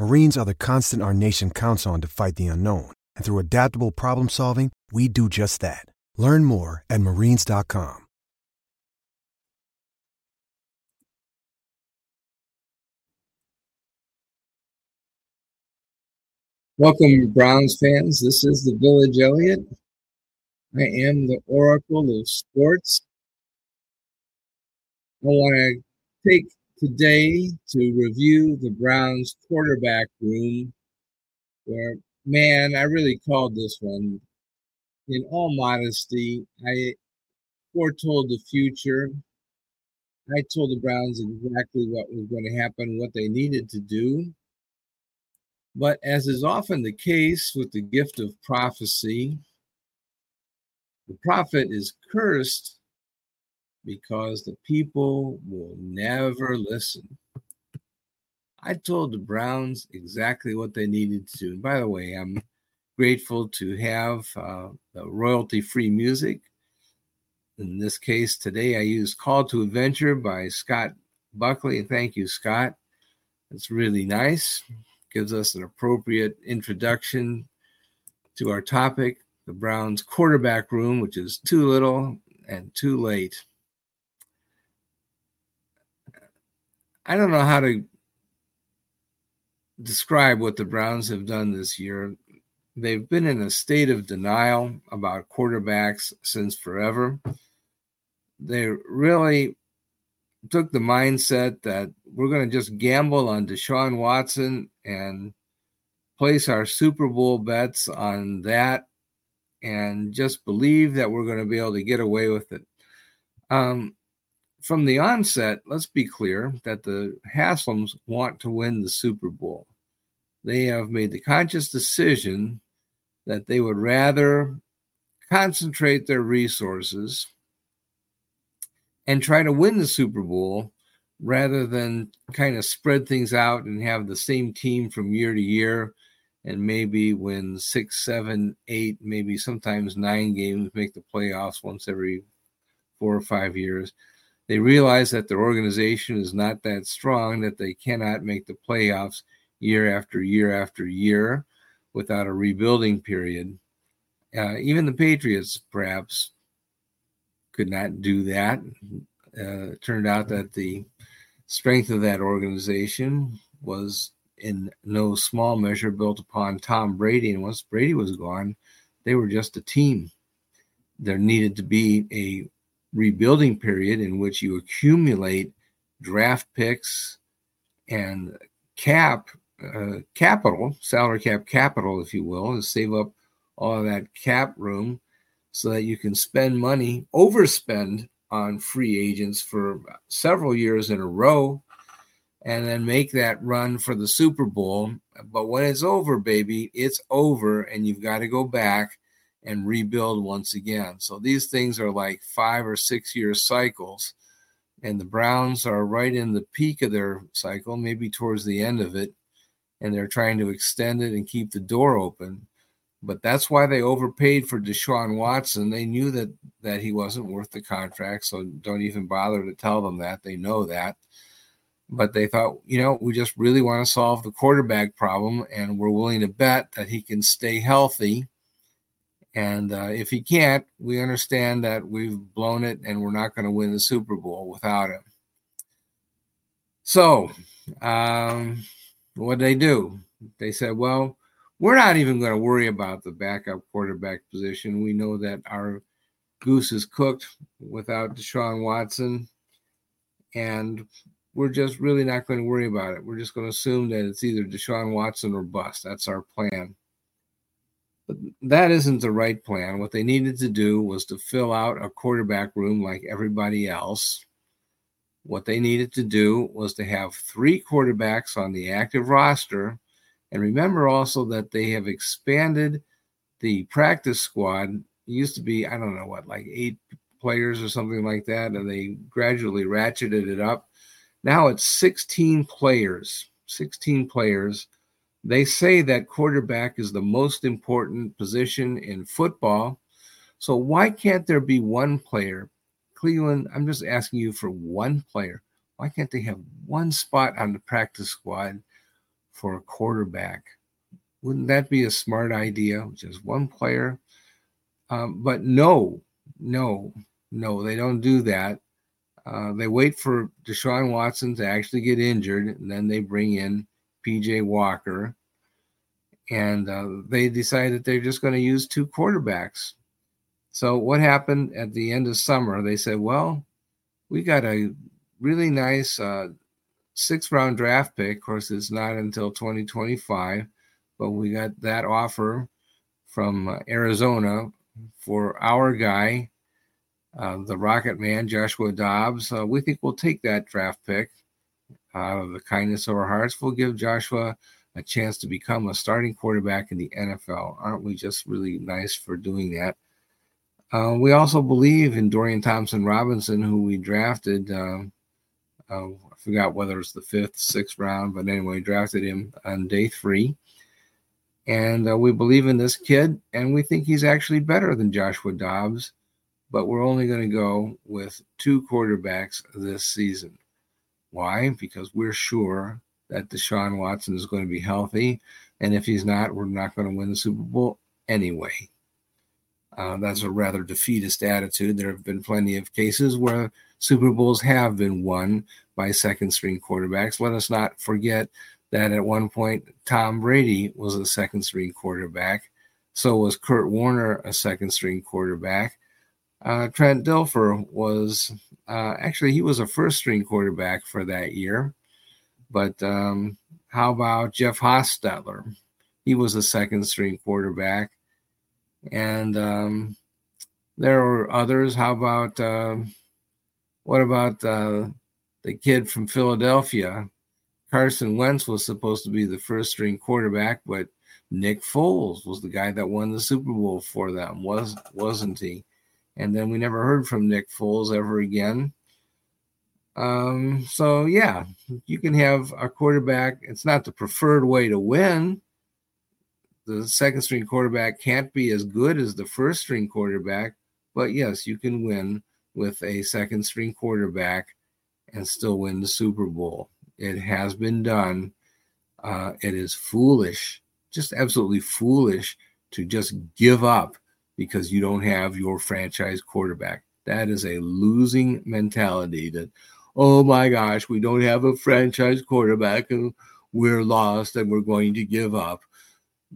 Marines are the constant our nation counts on to fight the unknown. And through adaptable problem solving, we do just that. Learn more at marines.com. Welcome, Browns fans. This is the Village Elliott. I am the Oracle of Sports. I want to take today to review the Browns quarterback room, where, man, I really called this one. In all modesty, I foretold the future. I told the Browns exactly what was going to happen, what they needed to do. But as is often the case with the gift of prophecy, the prophet is cursed because the people will never listen. I told the Browns exactly what they needed to do. And by the way, I'm grateful to have uh, royalty free music. In this case, today I used Call to Adventure by Scott Buckley. Thank you, Scott. It's really nice. Gives us an appropriate introduction to our topic the Browns quarterback room, which is too little and too late. I don't know how to describe what the Browns have done this year. They've been in a state of denial about quarterbacks since forever. They really took the mindset that we're going to just gamble on Deshaun Watson and place our Super Bowl bets on that and just believe that we're going to be able to get away with it. Um, from the onset, let's be clear that the Haslams want to win the Super Bowl. They have made the conscious decision that they would rather concentrate their resources and try to win the Super Bowl rather than kind of spread things out and have the same team from year to year and maybe win six, seven, eight, maybe sometimes nine games, make the playoffs once every four or five years. They realize that their organization is not that strong, that they cannot make the playoffs year after year after year without a rebuilding period. Uh, even the Patriots perhaps could not do that. Uh, it turned out that the strength of that organization was in no small measure built upon Tom Brady. And once Brady was gone, they were just a team. There needed to be a rebuilding period in which you accumulate draft picks and cap uh, capital, salary cap capital, if you will, and save up all of that cap room so that you can spend money, overspend on free agents for several years in a row, and then make that run for the Super Bowl. But when it's over, baby, it's over, and you've got to go back and rebuild once again. So these things are like five or six year cycles. And the Browns are right in the peak of their cycle, maybe towards the end of it. And they're trying to extend it and keep the door open. But that's why they overpaid for Deshaun Watson. They knew that that he wasn't worth the contract, so don't even bother to tell them that. They know that. But they thought, you know, we just really want to solve the quarterback problem, and we're willing to bet that he can stay healthy and uh, if he can't, we understand that we've blown it and we're not going to win the Super Bowl without him. So, um, what they do? They said, well, we're not even going to worry about the backup quarterback position. We know that our goose is cooked without Deshaun Watson. And we're just really not going to worry about it. We're just going to assume that it's either Deshaun Watson or bust. That's our plan. But that isn't the right plan. What they needed to do was to fill out a quarterback room like everybody else. What they needed to do was to have three quarterbacks on the active roster. And remember also that they have expanded the practice squad. It used to be, I don't know what, like eight players or something like that. And they gradually ratcheted it up. Now it's 16 players. 16 players. They say that quarterback is the most important position in football. So why can't there be one player Cleveland, I'm just asking you for one player. Why can't they have one spot on the practice squad for a quarterback? Wouldn't that be a smart idea? Just one player. Um, but no, no, no, they don't do that. Uh, they wait for Deshaun Watson to actually get injured, and then they bring in PJ Walker. And uh, they decide that they're just going to use two quarterbacks. So what happened at the end of summer? They said, "Well, we got a really nice uh, sixth round draft pick. Of course, it's not until 2025, but we got that offer from uh, Arizona for our guy, uh, the Rocket Man, Joshua Dobbs. We think we'll take that draft pick out of the kindness of our hearts. We'll give Joshua." A chance to become a starting quarterback in the NFL. Aren't we just really nice for doing that? Uh, we also believe in Dorian Thompson Robinson, who we drafted. Uh, uh, I forgot whether it's the fifth, sixth round, but anyway, drafted him on day three. And uh, we believe in this kid, and we think he's actually better than Joshua Dobbs. But we're only going to go with two quarterbacks this season. Why? Because we're sure that Deshaun Watson is going to be healthy. And if he's not, we're not going to win the Super Bowl anyway. Uh, that's a rather defeatist attitude. There have been plenty of cases where Super Bowls have been won by second string quarterbacks. Let us not forget that at one point, Tom Brady was a second string quarterback. So was Kurt Warner a second string quarterback. Uh, Trent Dilfer was uh, actually he was a first string quarterback for that year. But um, how about Jeff Hostetler? He was a second string quarterback and um, there are others. How about uh, what about uh, the kid from Philadelphia? Carson Wentz was supposed to be the first string quarterback, but Nick Foles was the guy that won the Super Bowl for them, was wasn't he? And then we never heard from Nick Foles ever again. Um, so yeah, you can have a quarterback. It's not the preferred way to win, the second string quarterback can't be as good as the first string quarterback, but yes, you can win with a second string quarterback and still win the Super Bowl. It has been done. Uh, it is foolish, just absolutely foolish to just give up because you don't have your franchise quarterback. That is a losing mentality that, oh my gosh, we don't have a franchise quarterback and we're lost and we're going to give up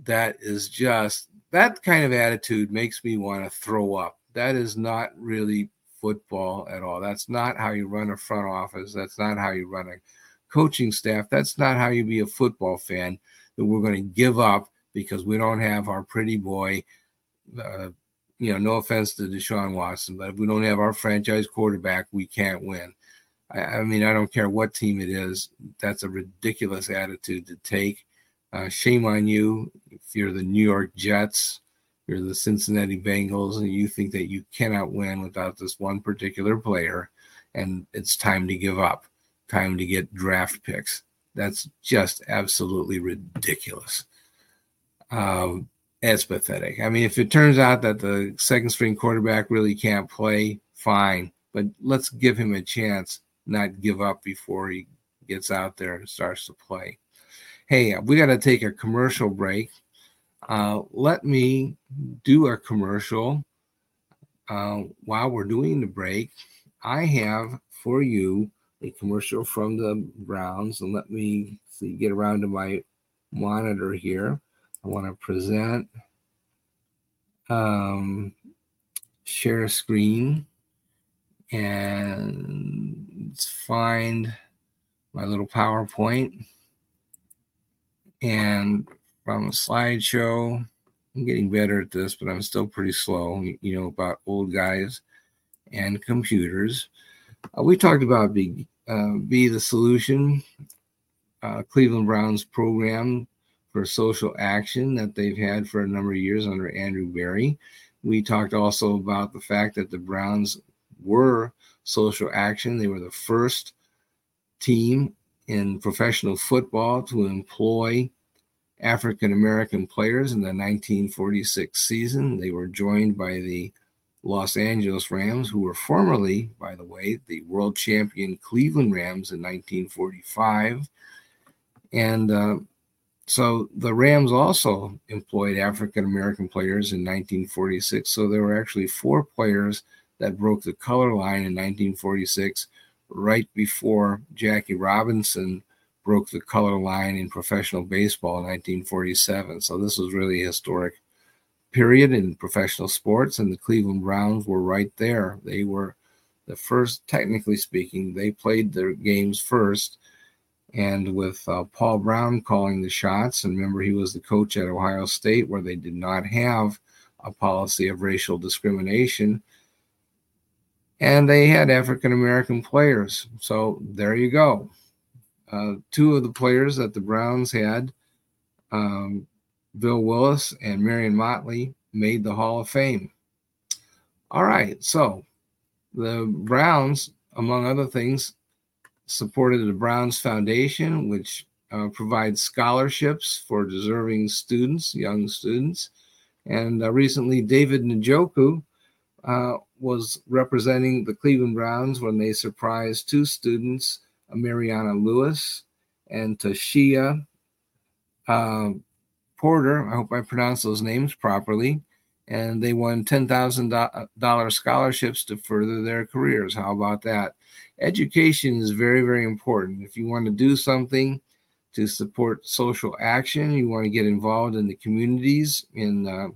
that is just that kind of attitude makes me want to throw up. That is not really football at all. That's not how you run a front office. That's not how you run a coaching staff. That's not how you be a football fan. That we're going to give up because we don't have our pretty boy. Uh, you know, no offense to Deshaun Watson, but if we don't have our franchise quarterback, we can't win. I, I mean, I don't care what team it is. That's a ridiculous attitude to take. Uh, shame on you if you're the New York Jets, you're the Cincinnati Bengals, and you think that you cannot win without this one particular player, and it's time to give up, time to get draft picks. That's just absolutely ridiculous. Um, it's pathetic. I mean, if it turns out that the second string quarterback really can't play, fine, but let's give him a chance, not give up before he gets out there and starts to play hey, we got to take a commercial break. Uh, let me do a commercial uh, while we're doing the break. I have for you a commercial from the Browns, and let me see, get around to my monitor here. I want to present. Um, share a screen and find my little PowerPoint. And from slideshow, I'm getting better at this, but I'm still pretty slow, you know, about old guys and computers. Uh, we talked about Be, uh, Be the Solution, uh, Cleveland Browns program for social action that they've had for a number of years under Andrew Berry. We talked also about the fact that the Browns were social action. They were the first team in professional football to employ African American players in the 1946 season. They were joined by the Los Angeles Rams, who were formerly, by the way, the world champion Cleveland Rams in 1945. And uh, so the Rams also employed African American players in 1946. So there were actually four players that broke the color line in 1946, right before Jackie Robinson broke the color line in professional baseball in 1947. So this was really a historic period in professional sports, and the Cleveland Browns were right there. They were the first, technically speaking, they played their games first. And with uh, Paul Brown calling the shots, and remember, he was the coach at Ohio State, where they did not have a policy of racial discrimination. And they had African American players. So there you go. Uh, two of the players that the Browns had um, Bill Willis and Marion Motley made the Hall of Fame. All right, so the Browns, among other things, supported the Browns Foundation, which uh, provides scholarships for deserving students, young students. And uh, recently, David Njoku uh, was representing the Cleveland Browns when they surprised two students, Mariana Lewis and Tashia uh, Porter. I hope I pronounced those names properly. And they won $10,000 scholarships to further their careers. How about that? Education is very, very important. If you want to do something to support social action, you want to get involved in the communities in uh,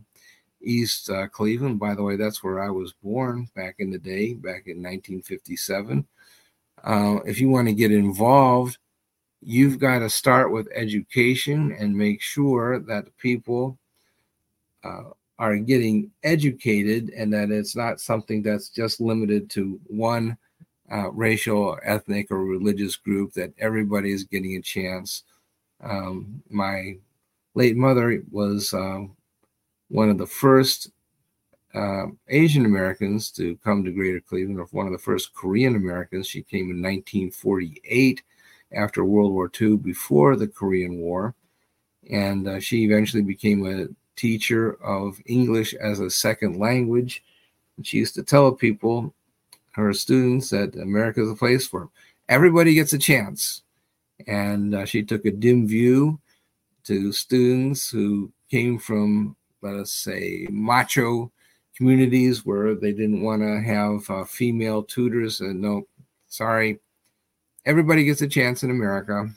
East uh, Cleveland. By the way, that's where I was born back in the day, back in 1957. Uh, if you want to get involved, you've got to start with education and make sure that people uh, are getting educated and that it's not something that's just limited to one uh, racial, ethnic, or religious group, that everybody is getting a chance. Um, my late mother was uh, one of the first uh, Asian Americans to come to Greater Cleveland, or one of the first Korean Americans. She came in 1948 after World War II, before the Korean War. And uh, she eventually became a teacher of English as a second language. And she used to tell people, her students, that America is a place for everybody gets a chance. And uh, she took a dim view to students who came from, let us say, macho communities where they didn't want to have uh, female tutors. And no, sorry, everybody gets a chance in America.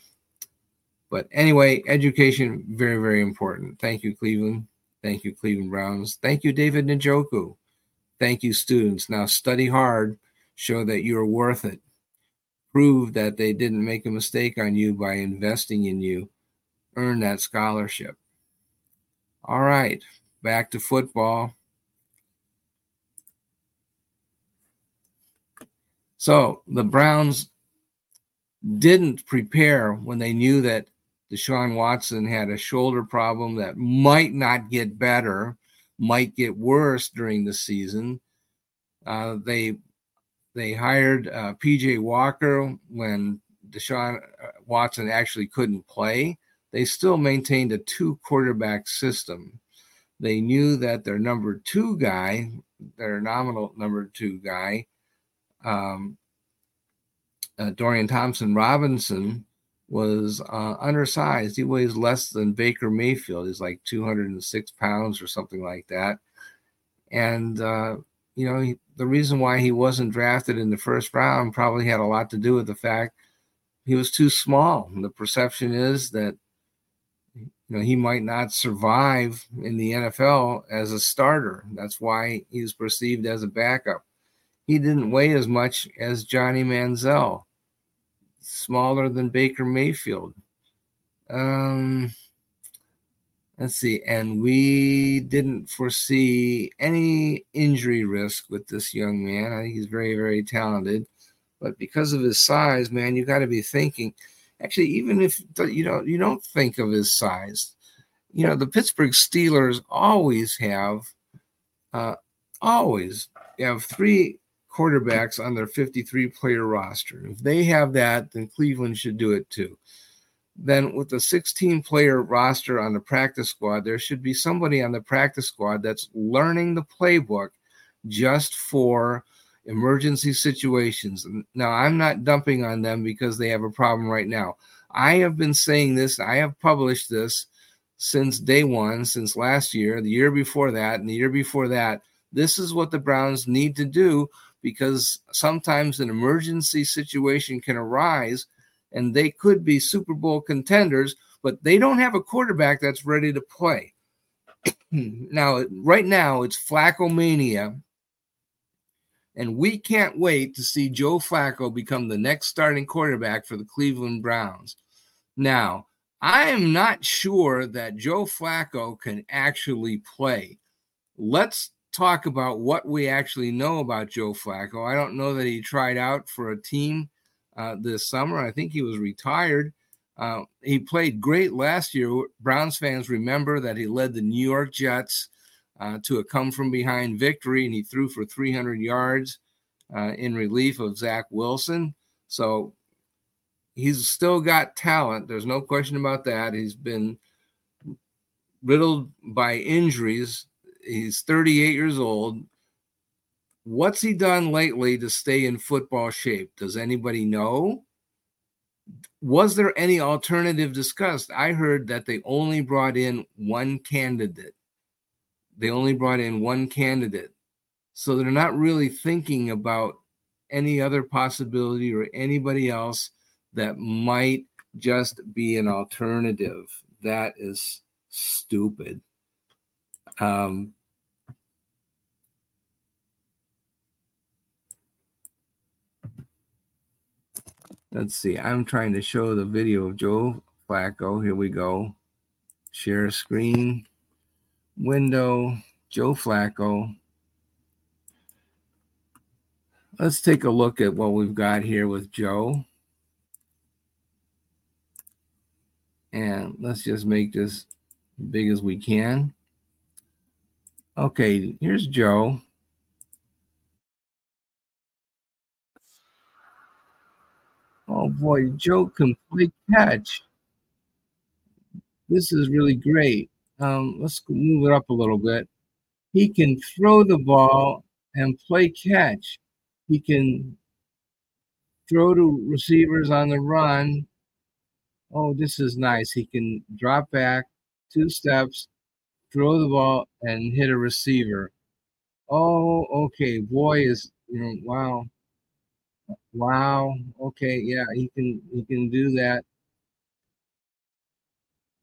But anyway, education, very, very important. Thank you, Cleveland. Thank you, Cleveland Browns. Thank you, David Njoku. Thank you, students. Now study hard, show that you're worth it. Prove that they didn't make a mistake on you by investing in you. Earn that scholarship. All right, back to football. So the Browns didn't prepare when they knew that Deshaun Watson had a shoulder problem that might not get better, might get worse during the season. Uh, they they hired uh, PJ Walker when Deshaun uh, Watson actually couldn't play. They still maintained a two quarterback system. They knew that their number two guy, their nominal number two guy, um, uh, Dorian Thompson Robinson was uh, undersized. He weighs less than Baker Mayfield. He's like 206 pounds or something like that. And, uh, you know, he, the reason why he wasn't drafted in the first round probably had a lot to do with the fact he was too small. And the perception is that, you know, he might not survive in the NFL as a starter. That's why he's perceived as a backup. He didn't weigh as much as Johnny Manziel, smaller than Baker Mayfield. Um, let's see. And we didn't foresee any injury risk with this young man. I think he's very, very talented. But because of his size, man, you got to be thinking – actually, even if you know you don't think of his size, you know the Pittsburgh Steelers always have, uh, always have three quarterbacks on their 53 player roster. If they have that, then Cleveland should do it too. Then, with a 16 player roster on the practice squad, there should be somebody on the practice squad that's learning the playbook just for emergency situations. Now, I'm not dumping on them because they have a problem right now. I have been saying this, I have published this since day one, since last year, the year before that, and the year before that. This is what the Browns need to do because sometimes an emergency situation can arise and they could be Super Bowl contenders, but they don't have a quarterback that's ready to play. now, right now, it's Flacco mania and we can't wait to see Joe Flacco become the next starting quarterback for the Cleveland Browns. Now, I am not sure that Joe Flacco can actually play. Let's talk about what we actually know about Joe Flacco. I don't know that he tried out for a team uh, this summer. I think he was retired. Uh, he played great last year. Browns fans remember that he led the New York Jets uh, to a come from behind victory, and he threw for 300 yards uh, in relief of Zach Wilson. So he's still got talent. There's no question about that. He's been riddled by injuries. He's 38 years old. What's he done lately to stay in football shape? Does anybody know? Was there any alternative discussed? I heard that they only brought in one candidate they only brought in one candidate. So they're not really thinking about any other possibility or anybody else that might just be an alternative. That is stupid. Um, let's see. I'm trying to show the video of Joe Flacco. Here we go. Share screen window, Joe Flacco. Let's take a look at what we've got here with Joe. And let's just make this big as we can. Okay, here's Joe. Oh boy, Joe can play catch. This is really great um, let's move it up a little bit. He can throw the ball and play catch. He can throw to receivers on the run. Oh, this is nice. He can drop back two steps, throw the ball, and hit a receiver. Oh, okay. Boy is you know, wow. Wow. Okay, yeah, he can he can do that.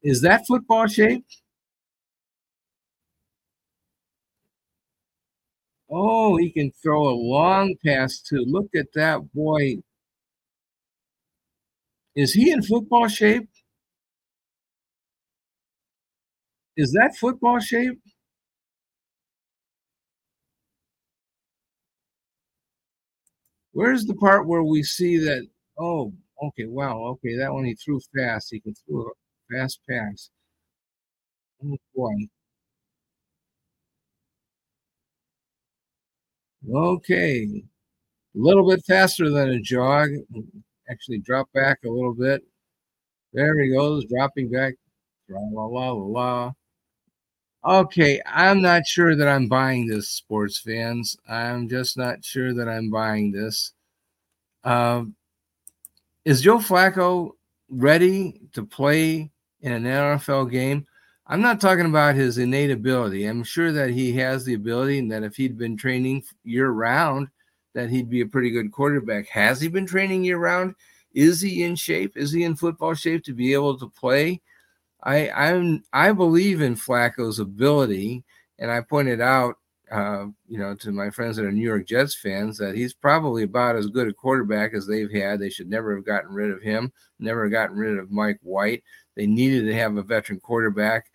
Is that football shape? Oh, he can throw a long pass too. Look at that boy. Is he in football shape? Is that football shape? Where's the part where we see that? Oh, okay, wow, okay, that one he threw fast. He can throw a fast pass. Oh boy. Okay. A little bit faster than a jog. Actually, drop back a little bit. There he goes, dropping back. La la la la. Okay, I'm not sure that I'm buying this, sports fans. I'm just not sure that I'm buying this. Um, is Joe Flacco ready to play in an NFL game? I'm not talking about his innate ability. I'm sure that he has the ability, and that if he'd been training year round, that he'd be a pretty good quarterback. Has he been training year round? Is he in shape? Is he in football shape to be able to play? I I'm I believe in Flacco's ability, and I pointed out, uh, you know, to my friends that are New York Jets fans that he's probably about as good a quarterback as they've had. They should never have gotten rid of him. Never gotten rid of Mike White. They needed to have a veteran quarterback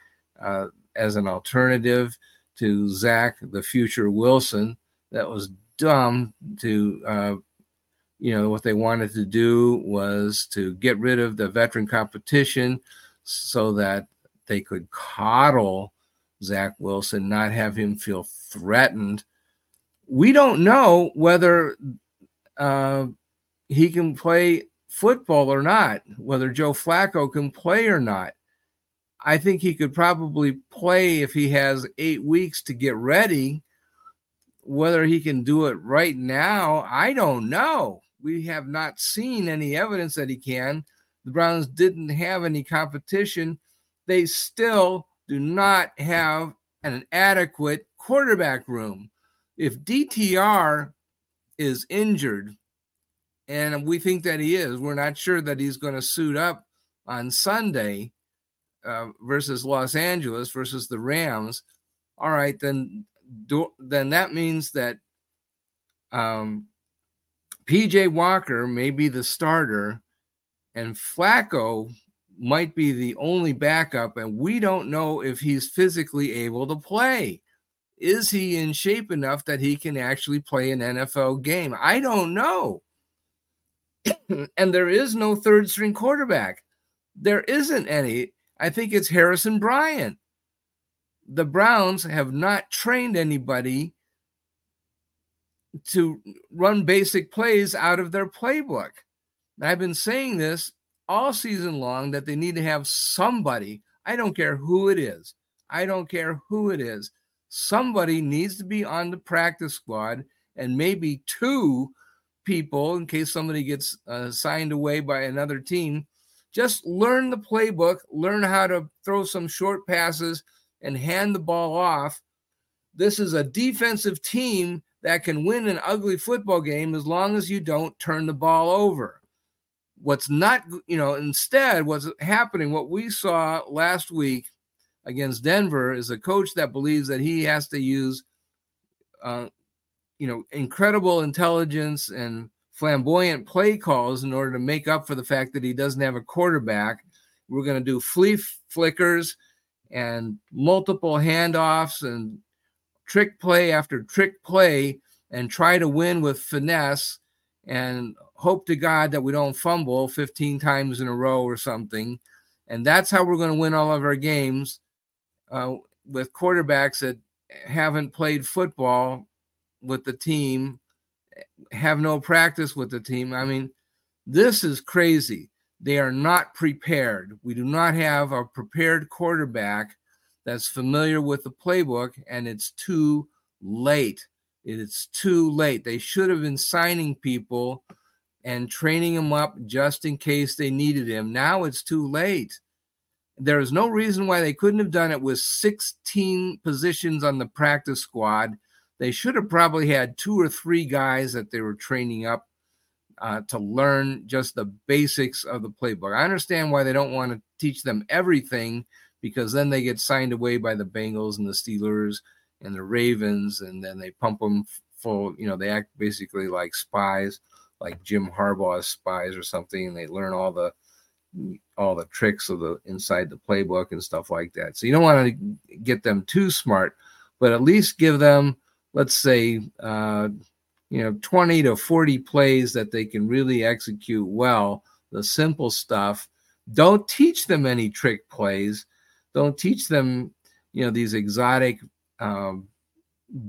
uh, as an alternative to Zach, the future Wilson. That was dumb to uh, you know what they wanted to do was to get rid of the veteran competition so that they could coddle Zach Wilson, not have him feel threatened. We don't know whether uh, he can play football or not, whether Joe Flacco can play or not. I think he could probably play if he has eight weeks to get ready. Whether he can do it right now, I don't know we have not seen any evidence that he can. The Browns didn't have any competition. They still do not have an adequate quarterback room. If DTR is injured, and we think that he is, we're not sure that he's going to suit up on Sunday uh, versus Los Angeles versus the Rams. All right, then do, then that means that um, PJ Walker may be the starter, and Flacco might be the only backup, and we don't know if he's physically able to play. Is he in shape enough that he can actually play an NFL game? I don't know. and there is no third string quarterback. There isn't any. I think it's Harrison Bryant. The Browns have not trained anybody to run basic plays out of their playbook. And I've been saying this all season long that they need to have somebody, I don't care who it is, I don't care who it is, somebody needs to be on the practice squad and maybe two people in case somebody gets uh, signed away by another team. Just learn the playbook, learn how to throw some short passes and hand the ball off. This is a defensive team that can win an ugly football game as long as you don't turn the ball over. What's not, you know, instead, what's happening, what we saw last week against Denver is a coach that believes that he has to use, uh, you know, incredible intelligence and flamboyant play calls in order to make up for the fact that he doesn't have a quarterback. We're going to do flea flickers and multiple handoffs and trick play after trick play and try to win with finesse and hope to God that we don't fumble 15 times in a row or something. And that's how we're going to win all of our games uh, with quarterbacks that haven't played football with the team, have no practice with the team. I mean, this is crazy. They are not prepared. We do not have a prepared quarterback that's familiar with the playbook, and it's too late. It's too late. They should have been signing people and training them up just in case they needed him. Now it's too late. There is no reason why they couldn't have done it with 16 positions on the practice squad. They should have probably had two or three guys that they were training up uh, to learn just the basics of the playbook. I understand why they don't want to teach them everything because then they get signed away by the Bengals and the Steelers and the Ravens, and then they pump them full. You know, they act basically like spies, like Jim Harbaugh's spies or something, and they learn all the all the tricks of the inside the playbook and stuff like that. So you don't want to get them too smart, but at least give them, let's say, uh, you know, 20 to 40 plays that they can really execute well, the simple stuff. Don't teach them any trick plays don't teach them, you know, these exotic um,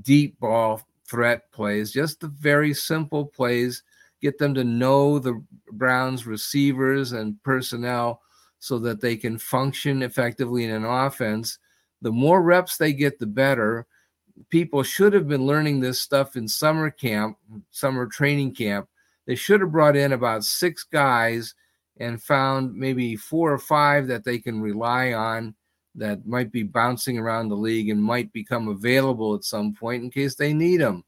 deep ball threat plays, just the very simple plays. Get them to know the Browns receivers and personnel so that they can function effectively in an offense. The more reps they get, the better. People should have been learning this stuff in summer camp, summer training camp. They should have brought in about six guys and found maybe four or five that they can rely on that might be bouncing around the league and might become available at some point in case they need them.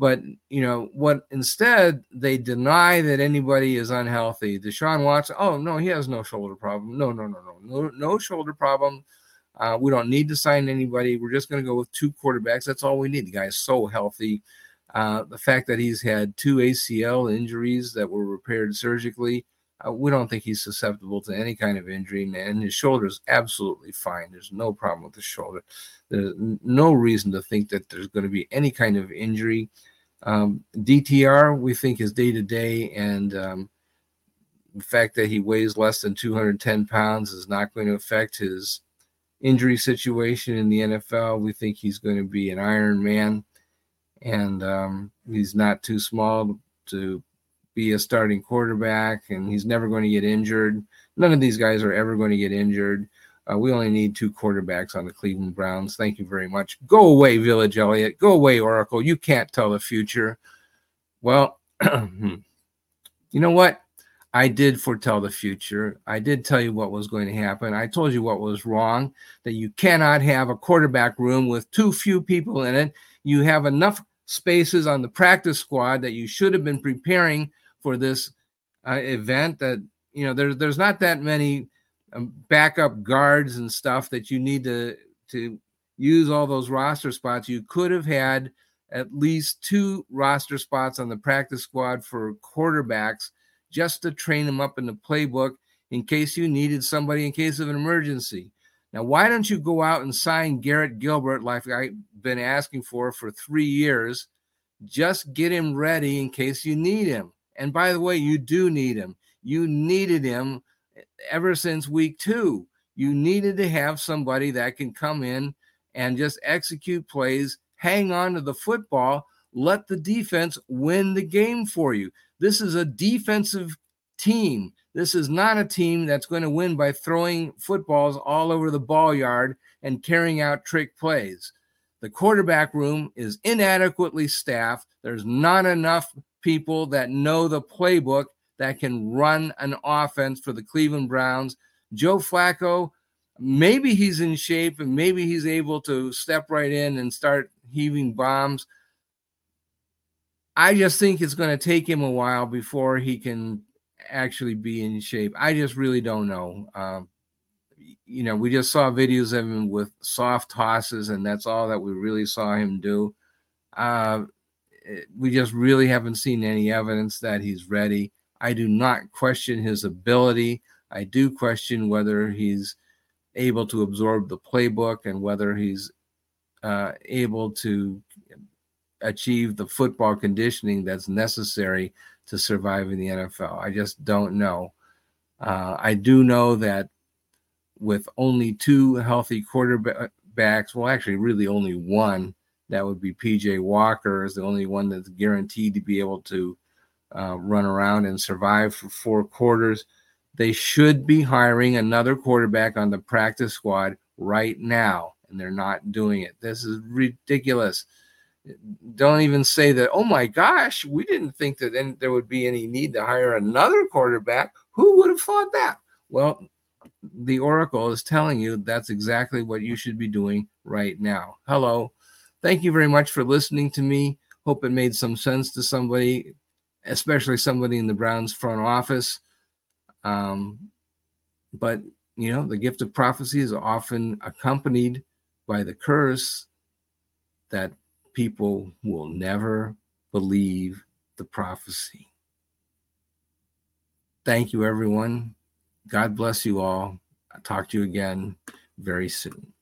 But you know what? Instead, they deny that anybody is unhealthy. Deshaun Watson, oh no, he has no shoulder problem. No, no, no, no, no, no shoulder problem. Uh, we don't need to sign anybody. We're just going to go with two quarterbacks. That's all we need. The guy is so healthy. Uh, the fact that he's had two ACL injuries that were repaired surgically, uh, we don't think he's susceptible to any kind of injury. And his shoulder is absolutely fine. There's no problem with the shoulder. There's no reason to think that there's going to be any kind of injury. Um, DTR, we think, is day to day, and um, the fact that he weighs less than 210 pounds is not going to affect his injury situation in the NFL. We think he's going to be an Iron Man, and um, he's not too small to be a starting quarterback, and he's never going to get injured. None of these guys are ever going to get injured. Uh, we only need two quarterbacks on the Cleveland Browns. Thank you very much. Go away, Village Elliott. Go away, Oracle. You can't tell the future. Well, you know what? I did foretell the future. I did tell you what was going to happen. I told you what was wrong that you cannot have a quarterback room with too few people in it. You have enough spaces on the practice squad that you should have been preparing for this uh, event that you know there's there's not that many Um, backup guards and stuff that you need to to use all those roster spots. You could have had at least two roster spots on the practice squad for quarterbacks just to train them up in the playbook in case you needed somebody in case of an emergency. Now, why don't you go out and sign Garrett Gilbert like I've been asking for for three years? Just get him ready in case you need him. And by the way, you do need him. You needed him ever since week two. You needed to have somebody that can come in and just execute plays, hang on to the football, let the defense win the game for you. This is a defensive team. This is not a team that's going to win by throwing footballs all over the ball yard and carrying out trick plays. The quarterback room is inadequately staffed. There's not enough people that know the playbook that can run an offense for the Cleveland Browns. Joe Flacco, maybe he's in shape and maybe he's able to step right in and start heaving bombs. I just think it's going to take him a while before he can actually be in shape. I just really don't know. Um, you know, we just saw videos of him with soft tosses, and that's all that we really saw him do. Uh, we just really haven't seen any evidence that he's ready. I do not question his ability. I do question whether he's able to absorb the playbook and whether he's uh, able to achieve the football conditioning that's necessary to survive in the NFL. I just don't know. Uh, I do know that with only two healthy quarterbacks, well, actually, really only one, that would be PJ Walker, is the only one that's guaranteed to be able to uh, run around and survive for four quarters. They should be hiring another quarterback on the practice squad right now, and they're not doing it. This is ridiculous. Don't even say that, oh my gosh, we didn't think that any, there would be any need to hire another quarterback. Who would have thought that? Well, the Oracle is telling you that's exactly what you should be doing right now. Hello. Thank you very much for listening to me. Hope it made some sense to somebody especially somebody in the Browns front office. Um, but you know, the gift of prophecy is often accompanied by the curse that people will never believe the prophecy. Thank you, everyone. God bless you all. I'll talk to you again very soon.